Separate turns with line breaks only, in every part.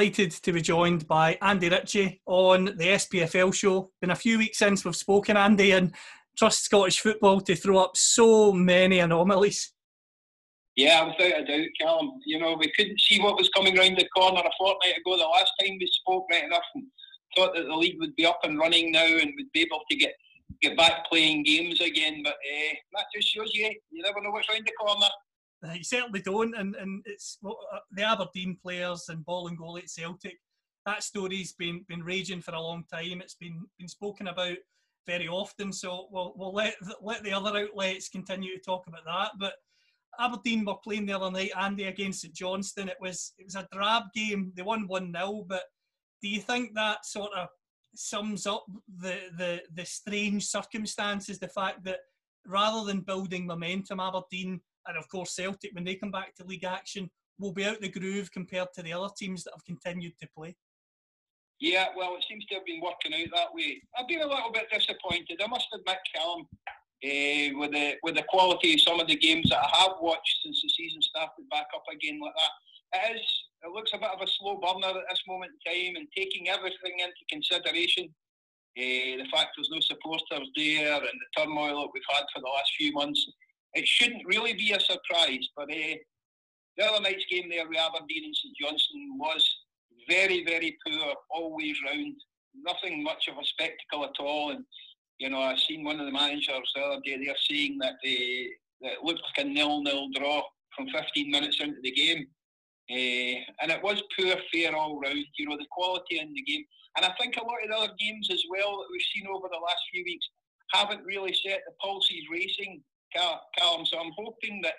delighted to be joined by Andy Ritchie on the SPFL show. Been a few weeks since we've spoken, Andy, and trust Scottish football to throw up so many anomalies.
Yeah, without a doubt, Callum. You know, we couldn't see what was coming round the corner a fortnight ago. The last time we spoke right enough and thought that the league would be up and running now and would be able to get get back playing games again. But uh, that just shows you you never know what's round the corner.
Uh, you certainly don't, and, and it's well, uh, the Aberdeen players and Bolingoli at Celtic. That story's been been raging for a long time. It's been been spoken about very often. So we'll, we'll let let the other outlets continue to talk about that. But Aberdeen were playing the other night, Andy against St Johnstone. It was it was a drab game. They won one 0 But do you think that sort of sums up the the the strange circumstances? The fact that rather than building momentum, Aberdeen and of course Celtic, when they come back to league action, will be out the groove compared to the other teams that have continued to play.
Yeah, well, it seems to have been working out that way. I've been a little bit disappointed. I must admit, Callum, uh, with the with the quality of some of the games that I have watched since the season started back up again like that. It is. It looks a bit of a slow burner at this moment in time, and taking everything into consideration, uh, the fact there's no supporters there and the turmoil that we've had for the last few months, it shouldn't really be a surprise. But uh, the other night's game there with Aberdeen and St Johnstone was very, very poor always round. Nothing much of a spectacle at all. And you know, I seen one of the managers the other day. They're saying that they that it looked like a nil-nil draw from 15 minutes into the game. Uh, and it was poor fare all round, you know, the quality in the game. And I think a lot of the other games as well that we've seen over the last few weeks haven't really set the pulses racing Callum. So I'm hoping that,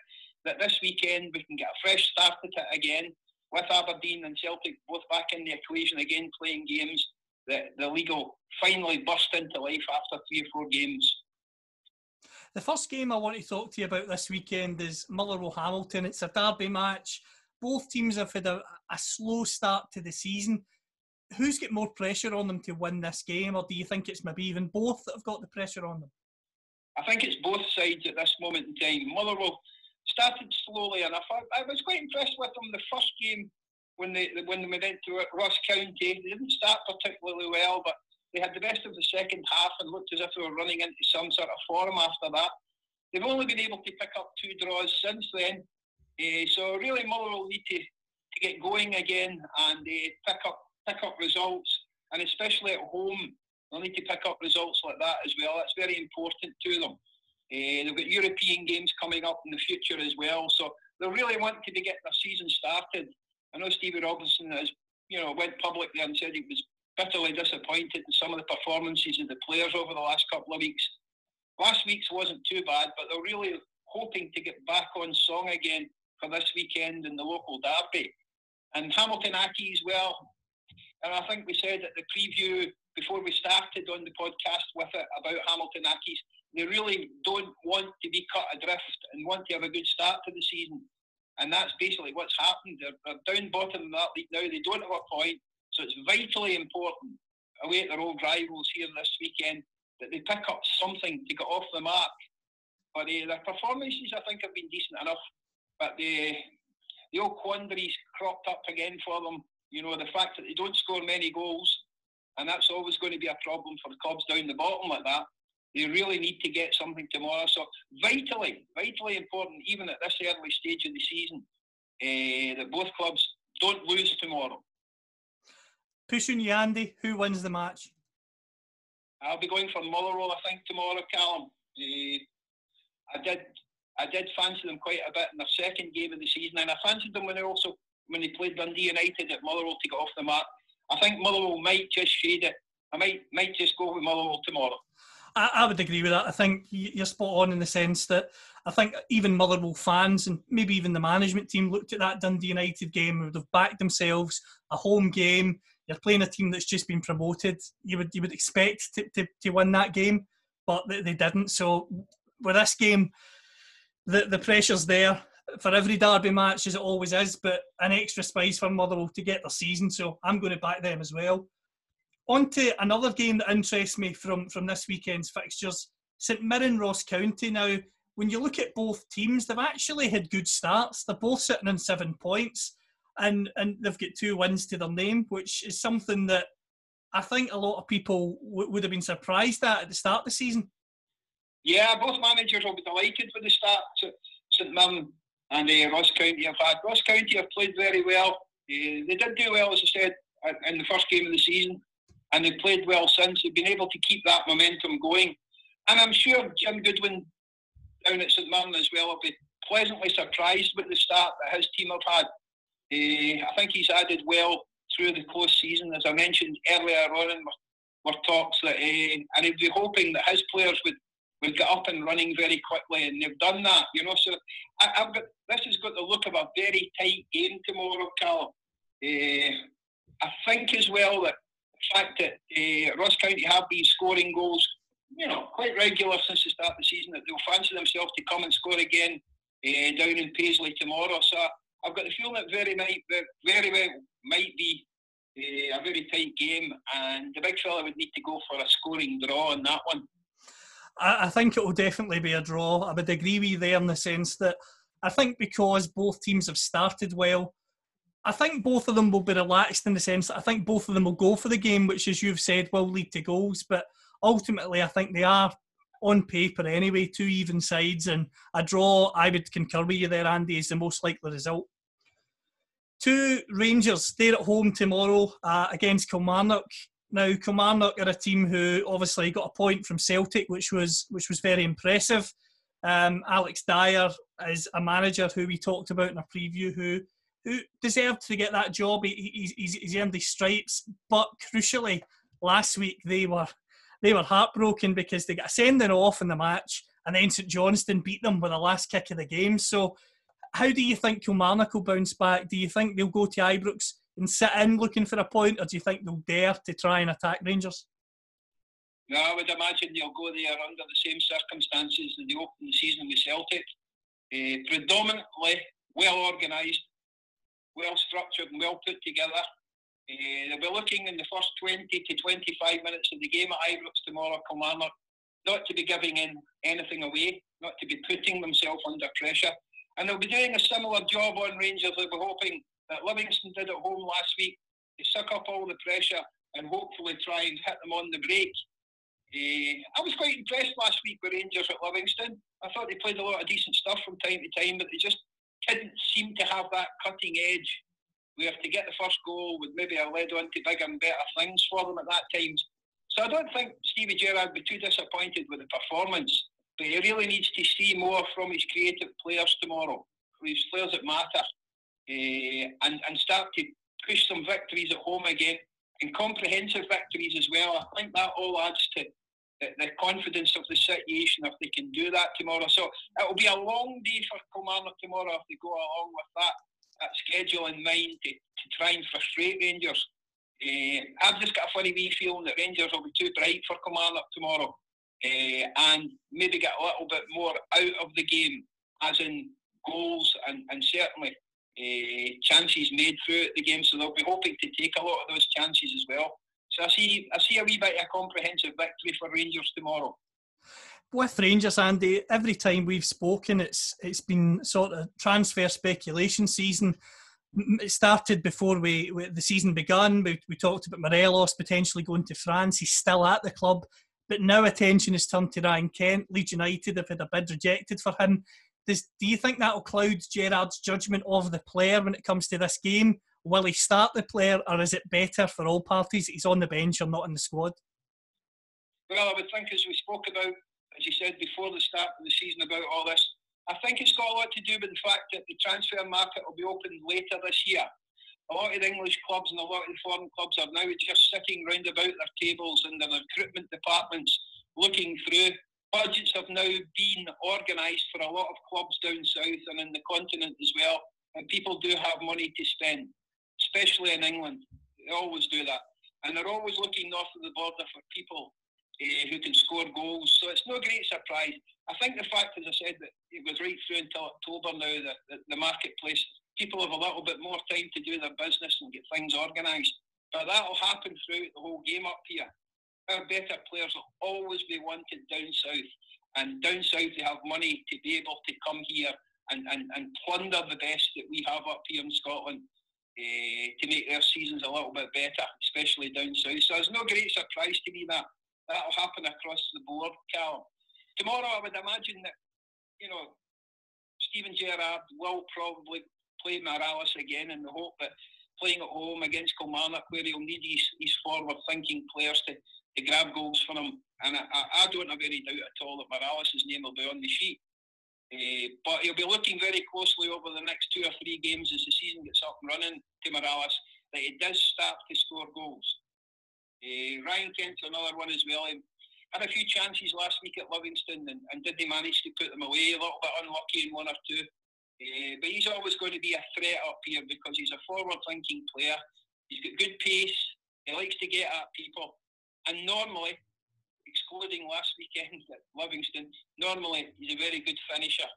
that this weekend we can get a fresh start at it again with Aberdeen and Celtic both back in the equation again playing games. That the league will finally burst into life after three or four games.
The first game I want to talk to you about this weekend is Motherwell Hamilton. It's a derby match. Both teams have had a, a slow start to the season. Who's got more pressure on them to win this game, or do you think it's maybe even both that have got the pressure on them?
I think it's both sides at this moment in time. Motherwell started slowly enough. I, I was quite impressed with them the first game when they when they went into Ross County. They didn't start particularly well, but they had the best of the second half and looked as if they were running into some sort of form after that. They've only been able to pick up two draws since then. Uh, so really, Motherwell need to, to get going again and uh, pick up pick up results, and especially at home They'll need to pick up results like that as well. That's very important to them. Uh, they've got European games coming up in the future as well, so they really want to be getting their season started. I know Stevie Robinson has, you know, went public there and said he was bitterly disappointed in some of the performances of the players over the last couple of weeks. Last week's wasn't too bad, but they're really hoping to get back on song again for this weekend in the local derby. And Hamilton Accies as well. And I think we said at the preview before we started on the podcast with it about Hamilton Accies, they really don't want to be cut adrift and want to have a good start to the season. And that's basically what's happened. They're, they're down bottom that league now. They don't have a point. So it's vitally important, away at their old rivals here this weekend, that they pick up something to get off the mark. But uh, their performances, I think, have been decent enough. But the, the old quandaries cropped up again for them. You know, the fact that they don't score many goals and that's always going to be a problem for clubs down the bottom like that. They really need to get something tomorrow. So vitally, vitally important, even at this early stage of the season, uh, that both clubs don't lose tomorrow.
Pushing you, Andy, who wins the match?
I'll be going for Motherwell, I think, tomorrow, Callum. Uh, I did, I did fancy them quite a bit in their second game of the season, and I fancied them when they also when they played Dundee United at Motherwell to get off the mark. I think Motherwell might just shade it. I might might just go with Motherwell tomorrow.
I, I would agree with that. I think you're spot on in the sense that I think even Motherwell fans and maybe even the management team looked at that Dundee United game and would have backed themselves a home game. You're playing a team that's just been promoted. You would you would expect to, to, to win that game, but they, they didn't. So with this game, the the pressure's there for every derby match as it always is, but an extra spice for Motherwell to get their season. So I'm going to back them as well. On to another game that interests me from, from this weekend's fixtures St Mirren Ross County. Now, when you look at both teams, they've actually had good starts. They're both sitting on seven points. and and they've got two wins to their name, which is something that I think a lot of people w- would have been surprised at at the start of the season.
Yeah, both managers will be delighted with the start St Mirren and uh, Ross County have had. Ross County have played very well. Uh, they did do well, as I said, in the first game of the season, and they've played well since. They've been able to keep that momentum going. And I'm sure Jim Goodwin down at St Mirren as well will be pleasantly surprised with the start that his team have had. Uh, I think he's added well through the close season. As I mentioned earlier on, were, were talks that, uh, and he'd be hoping that his players would would get up and running very quickly, and they've done that. You know, so I, have got this has got the look of a very tight game tomorrow, Carl. Uh, I think as well that the fact that uh, Ross County have been scoring goals, you know, quite regular since the start of the season, that they'll fancy themselves to come and score again uh, down in Paisley tomorrow. So I've got the feeling that very might very well might be uh, a very tight game, and the big fella would need to go for a scoring draw on that one.
I, think it will definitely be a draw. I would agree with you there in the sense that I think because both teams have started well, I think both of them will be relaxed in the sense that I think both of them will go for the game, which, as you've said, will lead to goals. But ultimately, I think they are on paper anyway, two even sides, and a draw, I would concur with you there, Andy, is the most likely result. Two Rangers, they're at home tomorrow uh, against Kilmarnock. Now, Kilmarnock are a team who obviously got a point from Celtic, which was which was very impressive. Um, Alex Dyer is a manager who we talked about in a preview who who deserved to get that job. He, he's, he's earned his stripes, but crucially, last week they were they were heartbroken because they got a sending off in the match, and then St Johnstone beat them with the last kick of the game. So, how do you think Kilmarnock will bounce back? Do you think they'll go to Ibrox and sit in looking for a point, or do you think they'll dare to try and attack Rangers?
No, I would imagine they'll go there under the same circumstances that they opened the season with Celtic. Uh, predominantly well organised, well structured, and well put together. Uh, they'll be looking in the first 20 to 25 minutes of the game at Ibrox tomorrow, Kilmarnock, not to be giving in anything away, not to be putting themselves under pressure. And they'll be doing a similar job on Rangers. They'll be hoping that Livingston did at home last week to suck up all the pressure and hopefully try and hit them on the break. Uh, I was quite impressed last week with Rangers at Livingston. I thought they played a lot of decent stuff from time to time, but they just didn't seem to have that cutting edge where to get the first goal would maybe have led on to bigger and better things for them at that time. So I don't think Stevie Gerrard would be too disappointed with the performance, but he really needs to see more from his creative players tomorrow, his players that matter uh, and, and start to push some victories at home again and comprehensive victories as well. I think that all adds to the, the, confidence of the situation if they can do that tomorrow. So it will be a long day for Kilmarnock tomorrow if they go along with that, that schedule in mind to, to try and frustrate Rangers. Uh, I've just got a funny wee feeling that Rangers will be too bright for Kilmarnock tomorrow uh, and maybe get a little bit more out of the game, as in goals and, and certainly uh, chances made throughout the game, so they'll be hoping to take a lot of those chances as well. So I see, I see a wee bit of a comprehensive victory for Rangers tomorrow.
With Rangers, Andy, every time we've spoken, it's it's been sort of transfer speculation season. It started before we, we the season began. We, we talked about Morelos potentially going to France. He's still at the club, but now attention is turned to Ryan Kent. Leeds United have had a bid rejected for him. Does, do you think that will cloud Gerrard's judgment of the player when it comes to this game? Will he start the player, or is it better for all parties that he's on the bench or not in the squad?
Well, I would think, as we spoke about, as you said before the start of the season about all this, I think it's got a lot to do with the fact that the transfer market will be opened later this year. A lot of the English clubs and a lot of the foreign clubs are now just sitting round about their tables and their recruitment departments looking through budgets have now been organised for a lot of clubs down south and in the continent as well, and people do have money to spend, especially in England. They always do that, and they're always looking north of the border for people uh, who can score goals. So it's no great surprise. I think the fact, as I said, that it was right through until October now that, that the marketplace people have a little bit more time to do their business and get things organised. But that will happen throughout the whole game up here our better players will always be wanted down south. And down south, they have money to be able to come here and, and, and plunder the best that we have up here in Scotland. uh, to make their seasons a little bit better, especially down south. So it's no great surprise to me that that'll happen across the board, Cal. Tomorrow, I would imagine that, you know, Steven Gerrard will probably play Morelos again in the hope that playing at home against Kilmarnock, where he'll need his, his forward thinking players to, to grab goals for him. And I, I, don't have any doubt at all that Morelos' name will be on the sheet. Uh, but he'll be looking very closely over the next two or three games as the season gets up and running to Morelos that he does start to score goals. Uh, Ryan Kent's another one as well. He had a few chances last week at Livingston and, and did he manage to put them away? A little bit unlucky in one or two. Uh, but he's always going to be a threat up here because he's a forward thinking player. He's got good pace. He likes to get at people. And normally, excluding last weekend at Livingston, normally he's a very good finisher.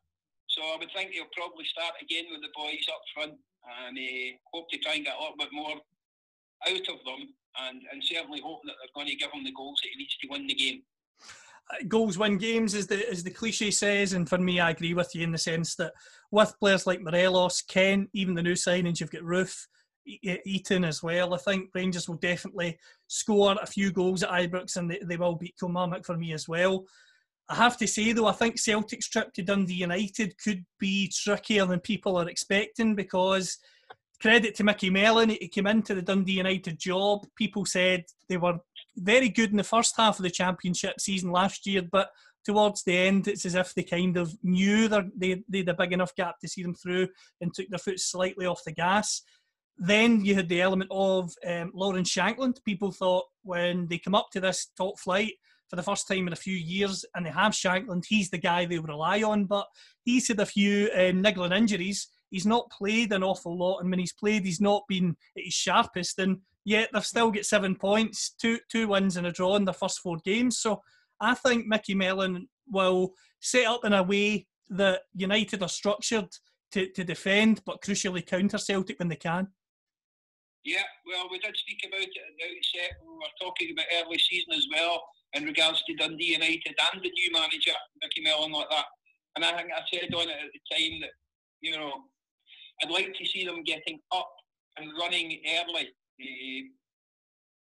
So I would think he'll probably start again with the boys up front and uh, hope to try and get a little bit more out of them and, and certainly hope that they're going to give him the goals that he needs to win the game.
Uh, goals win games, as the as the cliche says, and for me, I agree with you in the sense that with players like Morelos, Kent, even the new signings, you've got Roofe, Itten as well. I think Rangers will definitely score a few goals at Ibrox and they, they will beat Kilmarnock for me as well. I have to say though, I think Celtic's trip to Dundee United could be trickier than people are expecting because credit to Micky Mellon, he came into the Dundee United job. People said they were very good in the first half of the championship season last year, but towards the end, it's as if they kind of knew they, they had a big enough gap to see them through and took their foot slightly off the gas. Then you had the element of um, Lawrence Shankland. People thought when they come up to this top flight for the first time in a few years and they have Shankland, he's the guy they rely on. But he's had a few um, niggling injuries. He's not played an awful lot, and when he's played, he's not been at his sharpest. And yet they've still got seven points, two two wins and a draw in the first four games. So I think Micky Mellon will set up in a way that United are structured to, to defend, but crucially counter Celtic when they can.
Yeah, well, we did speak about it at the outset. We were talking about early season as well in regards to Dundee United and the new manager, Micky Mellon, like that. And I think I said on it at the time that, you know, I'd like to see them getting up and running early, uh,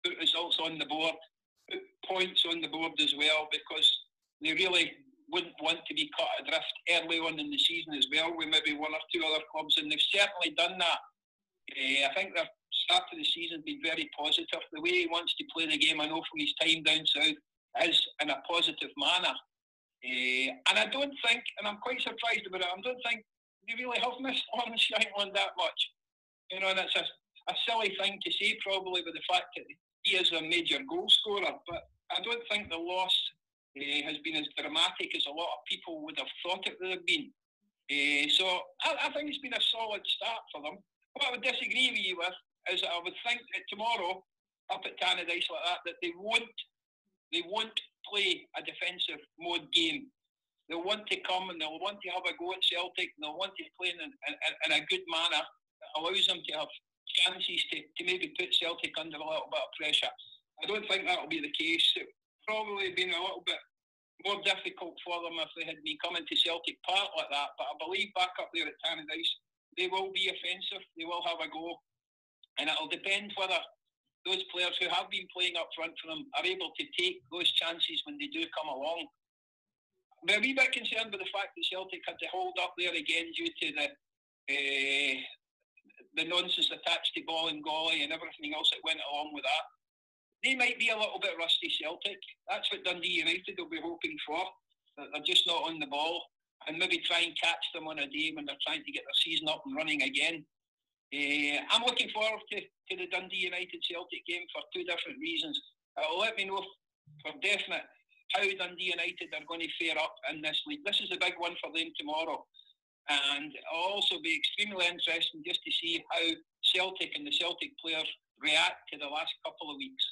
put results on the board, put points on the board as well, because they really wouldn't want to be cut adrift early on in the season as well, with maybe one or two other clubs, and they've certainly done that. Uh, I think they're start to the season been very positive. The way he wants to play the game, I know from his time down south, is in a positive manner. Uh, and I don't think, and I'm quite surprised about it, I don't think they really have missed on Shankland that much. You know, and it's a, a silly thing to say probably with the fact that he is a major goal scorer, but I don't think the loss uh, has been as dramatic as a lot of people would have thought it would have been. Uh, so I, I, think it's been a solid start for them. What I would disagree with you with is I would think that tomorrow up at Tannadice like that that they won't they won't play a defensive mode game. They'll want to come and they'll want to have a go at Celtic and they'll want to play in, in, in a good manner that allows them to have chances to, to maybe put Celtic under a little bit of pressure. I don't think that'll be the case. It probably been a little bit more difficult for them if they had been coming to Celtic Park like that. But I believe back up there at Tannadice, they will be offensive. They will have a go and it'll depend whether those players who have been playing up front for them are able to take those chances when they do come along. I'm a wee bit concerned with the fact that Celtic had to hold up there again due to the uh, the nonsense attached to Bolingoli and goalie and everything else that went along with that. They might be a little bit rusty Celtic. That's what Dundee United will be hoping for. They're just not on the ball and maybe try and catch them on a day when they're trying to get their season up and running again. Uh, I'm looking forward to, to the Dundee United Celtic game for two different reasons. It'll let me know for definite how Dundee United are going to fare up in this league. This is a big one for them tomorrow. And it'll also be extremely interesting just to see how Celtic and the Celtic players react to the last couple of weeks.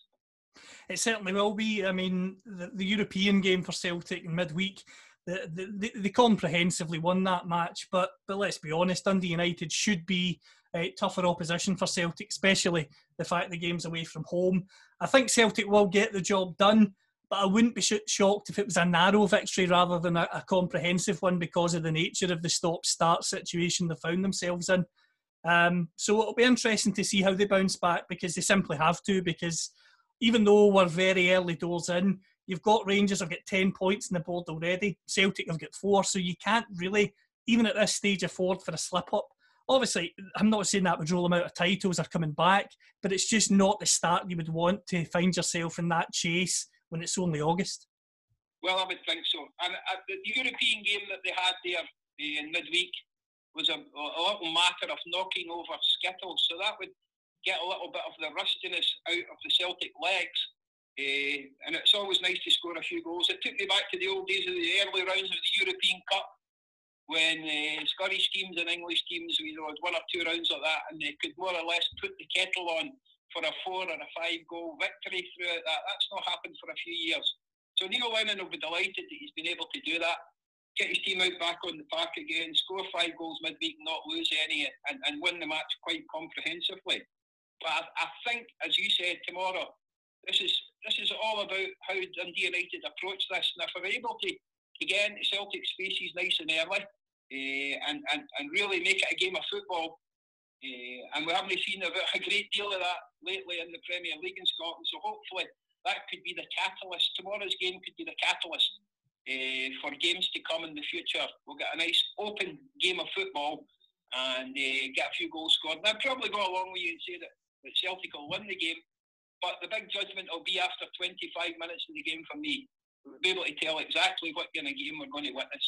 It certainly will be. I mean, the, the European game for Celtic in midweek, they, they, they comprehensively won that match. But but let's be honest, Dundee United should be uh, tougher opposition for Celtic, especially the fact the game's away from home. I think Celtic will get the job done, but I wouldn't be shocked if it was a narrow victory rather than a, a comprehensive one because of the nature of the stop-start situation they found themselves in. Um, so it'll be interesting to see how they bounce back because they simply have to. Because even though we're very early doors in, you've got Rangers have got 10 points in the board already, Celtic have got four, so you can't really, even at this stage, afford for a slip up. Obviously, I'm not saying that would rule them out of titles are coming back, but it's just not the start you would want to find yourself in that chase when it's only August.
Well, I would think so. And uh, the European game that they had there uh, in midweek was a, a little matter of knocking over Skittles, so that would get a little bit of the rustiness out of the Celtic legs. Uh, and it's always nice to score a few goals. It took me back to the old days of the early rounds of the European Cup when uh, Scottish teams and English teams, you know, had one or two rounds of that, and they could more or less put the kettle on for a four or a five goal victory throughout that. That's not happened for a few years. So Neil Lennon will be delighted that he's been able to do that, get his team out back on the park again, score five goals midweek, not lose any, and, and win the match quite comprehensively. But I, I think, as you said tomorrow, this is this is all about how Dundee United approach this, and if we're able to, again, get into Celtic's faces nice and early, and, and, and really make it a game of football. Uh, and we haven't seen a, a great deal of that lately in the Premier League in Scotland. So hopefully that could be the catalyst. Tomorrow's game could be the catalyst uh, for games to come in the future. We'll get a nice open game of football and uh, get a few goals scored. And I'd probably go along with you and say that, that Celtic will win the game. But the big judgment will be after 25 minutes of the game for me. We'll be able to tell exactly what kind of game we're going to witness.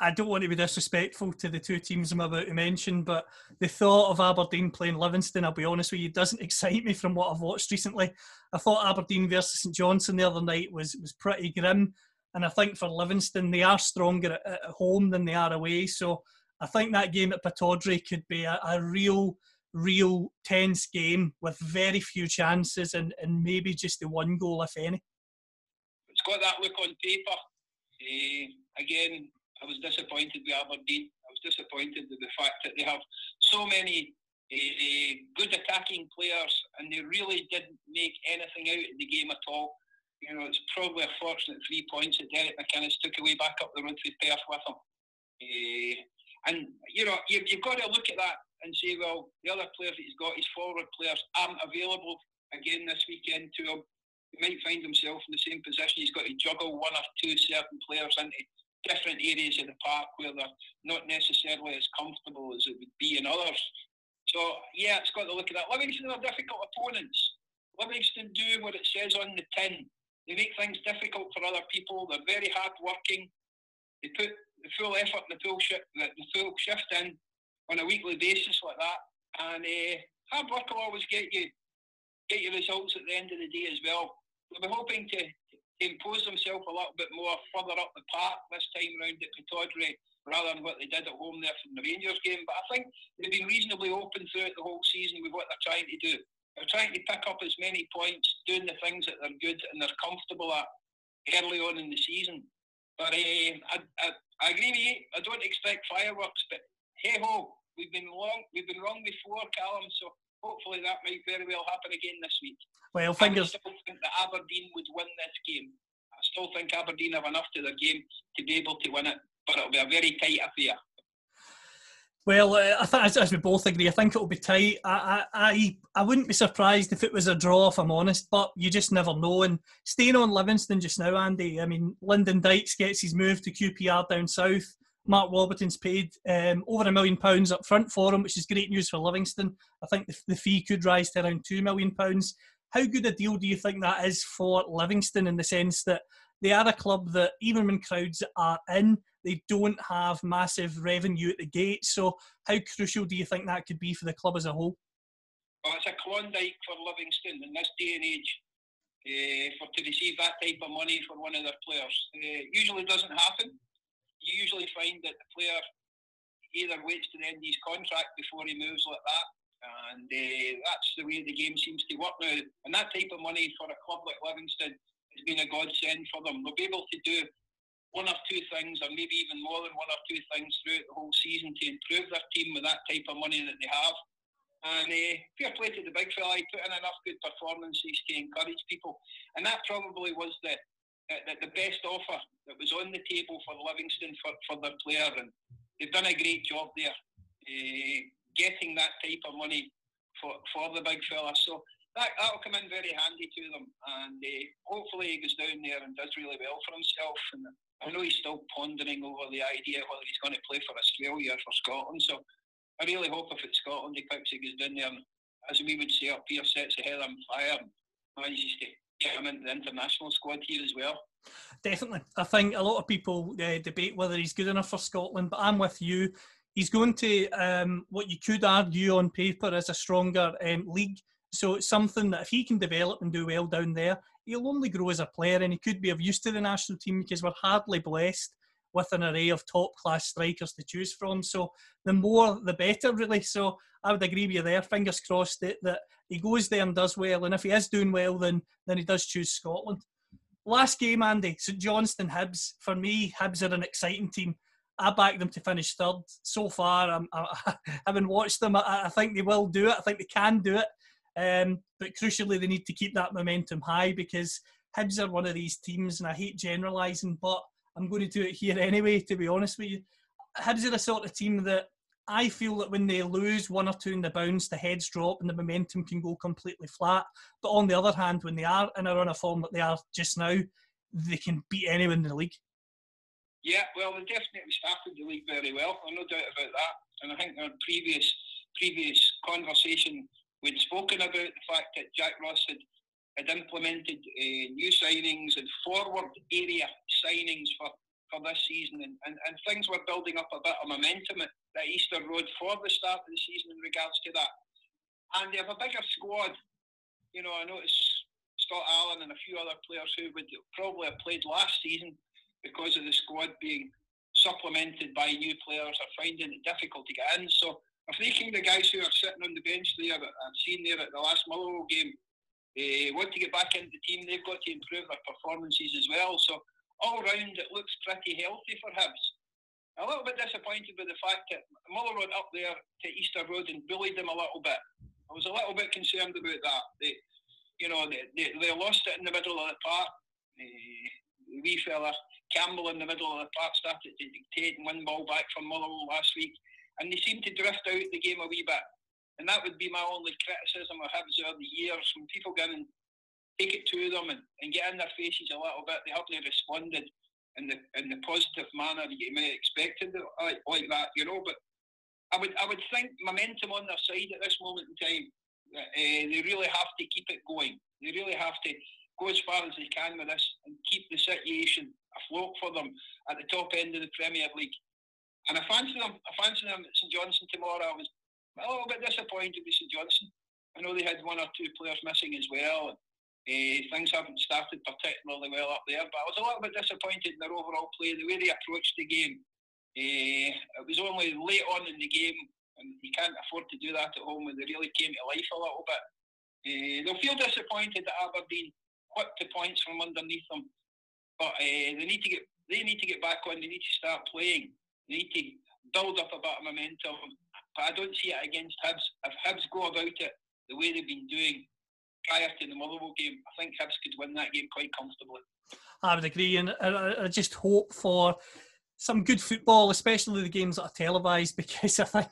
I don't want to be disrespectful to the two teams I'm about to mention, but the thought of Aberdeen playing Livingston, I'll be honest with you, doesn't excite me from what I've watched recently. I thought Aberdeen versus St Johnstone the other night was was pretty grim, and I think for Livingston they are stronger at, at home than they are away. So I think that game at Pittodrie could be a, a real, real tense game with very few chances and, and maybe just the one goal if any.
It's got that look on paper. Uh, again, I was disappointed with Aberdeen. I was disappointed with the fact that they have so many uh, good attacking players and they really didn't make anything out of the game at all. You know, it's probably a fortunate three points that Derek McInnes took away back up the road to Perth with him. Uh, and, you know, you've, you've got to look at that and say, well, the other players that he's got, his forward players, aren't available again this weekend to him. He might find himself in the same position. He's got to juggle one or two certain players into different areas of the park where they're not necessarily as comfortable as it would be in others. So yeah, it's got to look at that. Livingston are difficult opponents. Livingston do what it says on the tin. They make things difficult for other people. They're very hard working. They put the full effort the full shift, the, full shift in on a weekly basis like that. And uh, hard work will always get you get you results at the end of the day as well. We're hoping to impose themselves a little bit more further up the park this time round at Pittodrie rather than what they did at home there from the Rangers game. But I think they've been reasonably open throughout the whole season with what they're trying to do. They're trying to pick up as many points, doing the things that they're good and they're comfortable at early on in the season. But uh, I, I, I agree with you. I don't expect fireworks, but hey ho, we've been wrong. We've been wrong before, Callum. So hopefully that might very well happen again this week.
Well, fingers.
I still think that Aberdeen would win this game. I still think Aberdeen have enough to their game to be able to win it, but it'll be a very tight affair.
Well, uh, I think as, as, we both agree, I think it'll be tight. I, I, I wouldn't be surprised if it was a draw, if I'm honest, but you just never know. And staying on Livingston just now, Andy, I mean, Lyndon Dykes gets his move to QPR down south. Mark Warburton's paid um, over a million pounds up front for him, which is great news for Livingston. I think the, the fee could rise to around two million pounds. How good a deal do you think that is for Livingston in the sense that they are a club that even when crowds are in, they don't have massive revenue at the gate. So how crucial do you think that could be for the club as a whole?
Well, it's a Klondike for Livingston in this day and age. Uh, for to receive that type of money for one of their players, uh, usually doesn't happen you usually find that the player either waits to the end of his contract before he moves like that. And uh, that's the way the game seems to work now. And that type of money for a club like Livingston has been a godsend for them. They'll be able to do one or two things, or maybe even more than one or two things throughout the whole season to improve their team with that type of money that they have. And uh, fair play to the big fella, he put in enough good performances to encourage people. And that probably was the, the, the best offer that was on the table for Livingston for, for their player, and they've done a great job there. Uh, getting that type of money for, for the big fella. So that, that'll come in very handy to them. And uh, hopefully he goes down there and does really well for himself. And I know he's still pondering over the idea whether he's going to play for Australia or for Scotland. So I really hope if it's Scotland he picks, he goes down there and, as we would say up here, sets the head on fire and manages to him into the international squad here as well.
Definitely. I think a lot of people uh, debate whether he's good enough for Scotland, but I'm with you. He's going to um, what you could argue on paper is a stronger um, league. So it's something that if he can develop and do well down there, he'll only grow as a player and he could be of use to the national team because we're hardly blessed with an array of top class strikers to choose from. So the more the better, really. So I would agree with you there. Fingers crossed that, that he goes there and does well. And if he is doing well, then then he does choose Scotland. Last game, Andy, St Johnstone Hibs. For me, Hibs are an exciting team. I back them to finish third. So far, I'm, I, haven't watched them. I, I, think they will do it. I think they can do it. Um, but crucially, they need to keep that momentum high because Hibs are one of these teams, and I hate generalising, but I'm going to do it here anyway, to be honest with you. Hibs are the sort of team that I feel that when they lose one or two in the bounce, the heads drop and the momentum can go completely flat. But on the other hand, when they are in a run of form that they are just now, they can beat anyone in the league.
Yeah, well, they definitely started the league very well. I've no doubt about that. And I think our previous previous conversation we'd spoken about the fact that Jack Ross had had implemented uh, new signings and forward area signings for for this season, and, and, and things were building up a bit of momentum at, at Easter Road for the start of the season in regards to that. And they have a bigger squad. You know, I noticed Scott Allan and a few other players who would probably have played last season because of the squad being supplemented by new players are finding it difficult to get in. So if they can the guys who are sitting on the bench there I've seen there at the last Motherwell game uh, want to get back into the team, they've got to improve their performances as well. So all round it looks pretty healthy for Hibs. A little bit disappointed with the fact that Muller went up there to Easter Road and bullied them a little bit. I was a little bit concerned about that. They, you know, they, they, they lost it in the middle of the park. Uh, wee fella Campbell in the middle of the park started to dictate and win ball back from Muller last week, and they seemed to drift out the game a wee bit. And that would be my only criticism of Hibs over the years. When people go and take it to them and, and get in their faces a little bit. They haven't responded in the in the positive manner you may expect like, like that, you know. But I would I would think momentum on their side at this moment in time. Uh, they really have to keep it going. They really have to go as far as they can with this and keep the situation afloat for them at the top end of the Premier League. And I fancy them. I fancy them at St Johnstone tomorrow. I was a little bit disappointed with St Johnstone. I know they had one or two players missing as well. Uh, things haven't started particularly well up there, but I was a little bit disappointed in their overall play, the way they approached the game. Uh, it was only late on in the game, and you can't afford to do that at home when they really came to life a little bit. Uh, they'll feel disappointed that Aberdeen whipped the points from underneath them, but they need to get they need to get back on. They need to start playing. They need to build up a bit of momentum. But I don't see it against Hibs. If Hibs go about it the way they've been doing, prior to the Motherwell game, I think Hibs could win that game quite comfortably. I
would agree, and I, I just hope for some good football, especially the games that are televised, because I think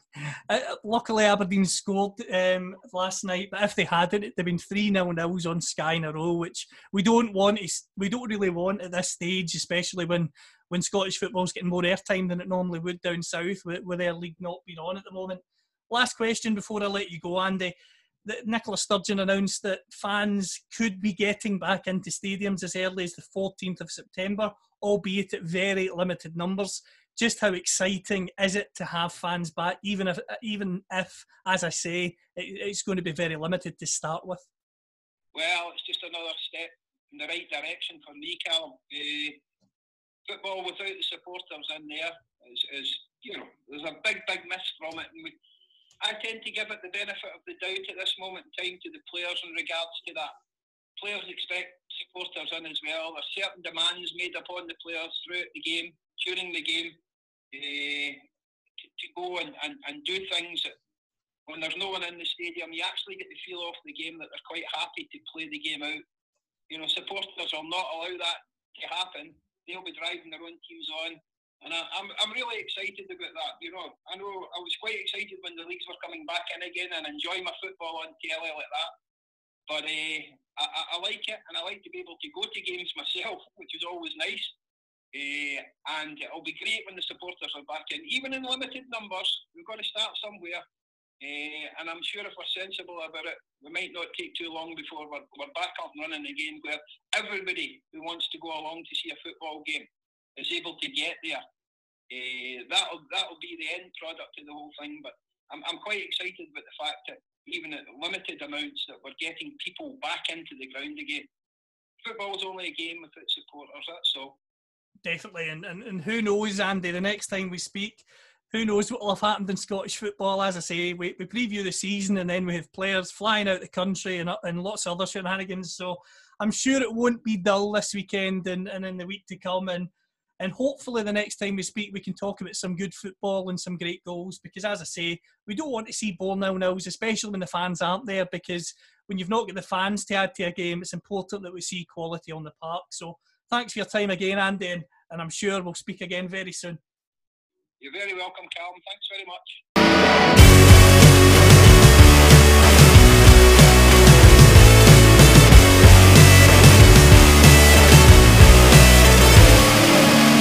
uh, luckily Aberdeen scored um, last night. But if they hadn't, it'd have been three nil nils on Sky in a row, which we don't want. We don't really want at this stage, especially when when Scottish football's getting more airtime than it normally would down south, with, with their league not being on at the moment. Last question before I let you go, Andy that Nicola Sturgeon announced that fans could be getting back into stadiums as early as the 14th of September, albeit at very limited numbers. Just how exciting is it to have fans back, even if, even if, as I say, it's going to be very limited to start with?
Well, it's just another step in the right direction for me, Callum. Uh, football without the supporters in there is, is, you know, there's a big, big miss from it, and we I tend to give it the benefit of the doubt at this moment in time to the players in regards to that. Players expect supporters in as well. There's certain demands made upon the players throughout the game, during the game, uh, to, to, go and, and, and do things that when there's no one in the stadium, you actually get the feel off the game that they're quite happy to play the game out. You know, supporters will not allow that to happen. They'll be driving their own teams on. And I, am I'm, I'm really excited about that. You know, I know I was quite excited when the leagues were coming back in again and enjoy my football on telly like that. But uh, I, I, like it, and I like to be able to go to games myself, which is always nice. Uh, and it'll be great when the supporters are back in, even in limited numbers. We've got to start somewhere. Uh, and I'm sure if we're sensible about it, we might not take too long before we're, we're back up and running again, where everybody who wants to go along to see a football game is able to get there. Uh, that'll that'll be the end product of the whole thing. But I'm, I'm quite excited about the fact that even at limited amounts, that we're getting people back into the ground again. Football's only a game without supporters. That's all.
Definitely, and, and and who knows, Andy? The next time we speak, who knows what will have happened in Scottish football? As I say, we, we preview the season and then we have players flying out the country and, and lots of other shenanigans. So I'm sure it won't be dull this weekend and, and in the week to come. And, and hopefully the next time we speak, we can talk about some good football and some great goals. Because as I say, we don't want to see ball nil nils, especially when the fans aren't there. Because when you've not got the fans to add to a game, it's important that we see quality on the park. So thanks for your time again, Andy, and, and I'm sure we'll speak again very soon.
You're very welcome, Calum. Thanks very much.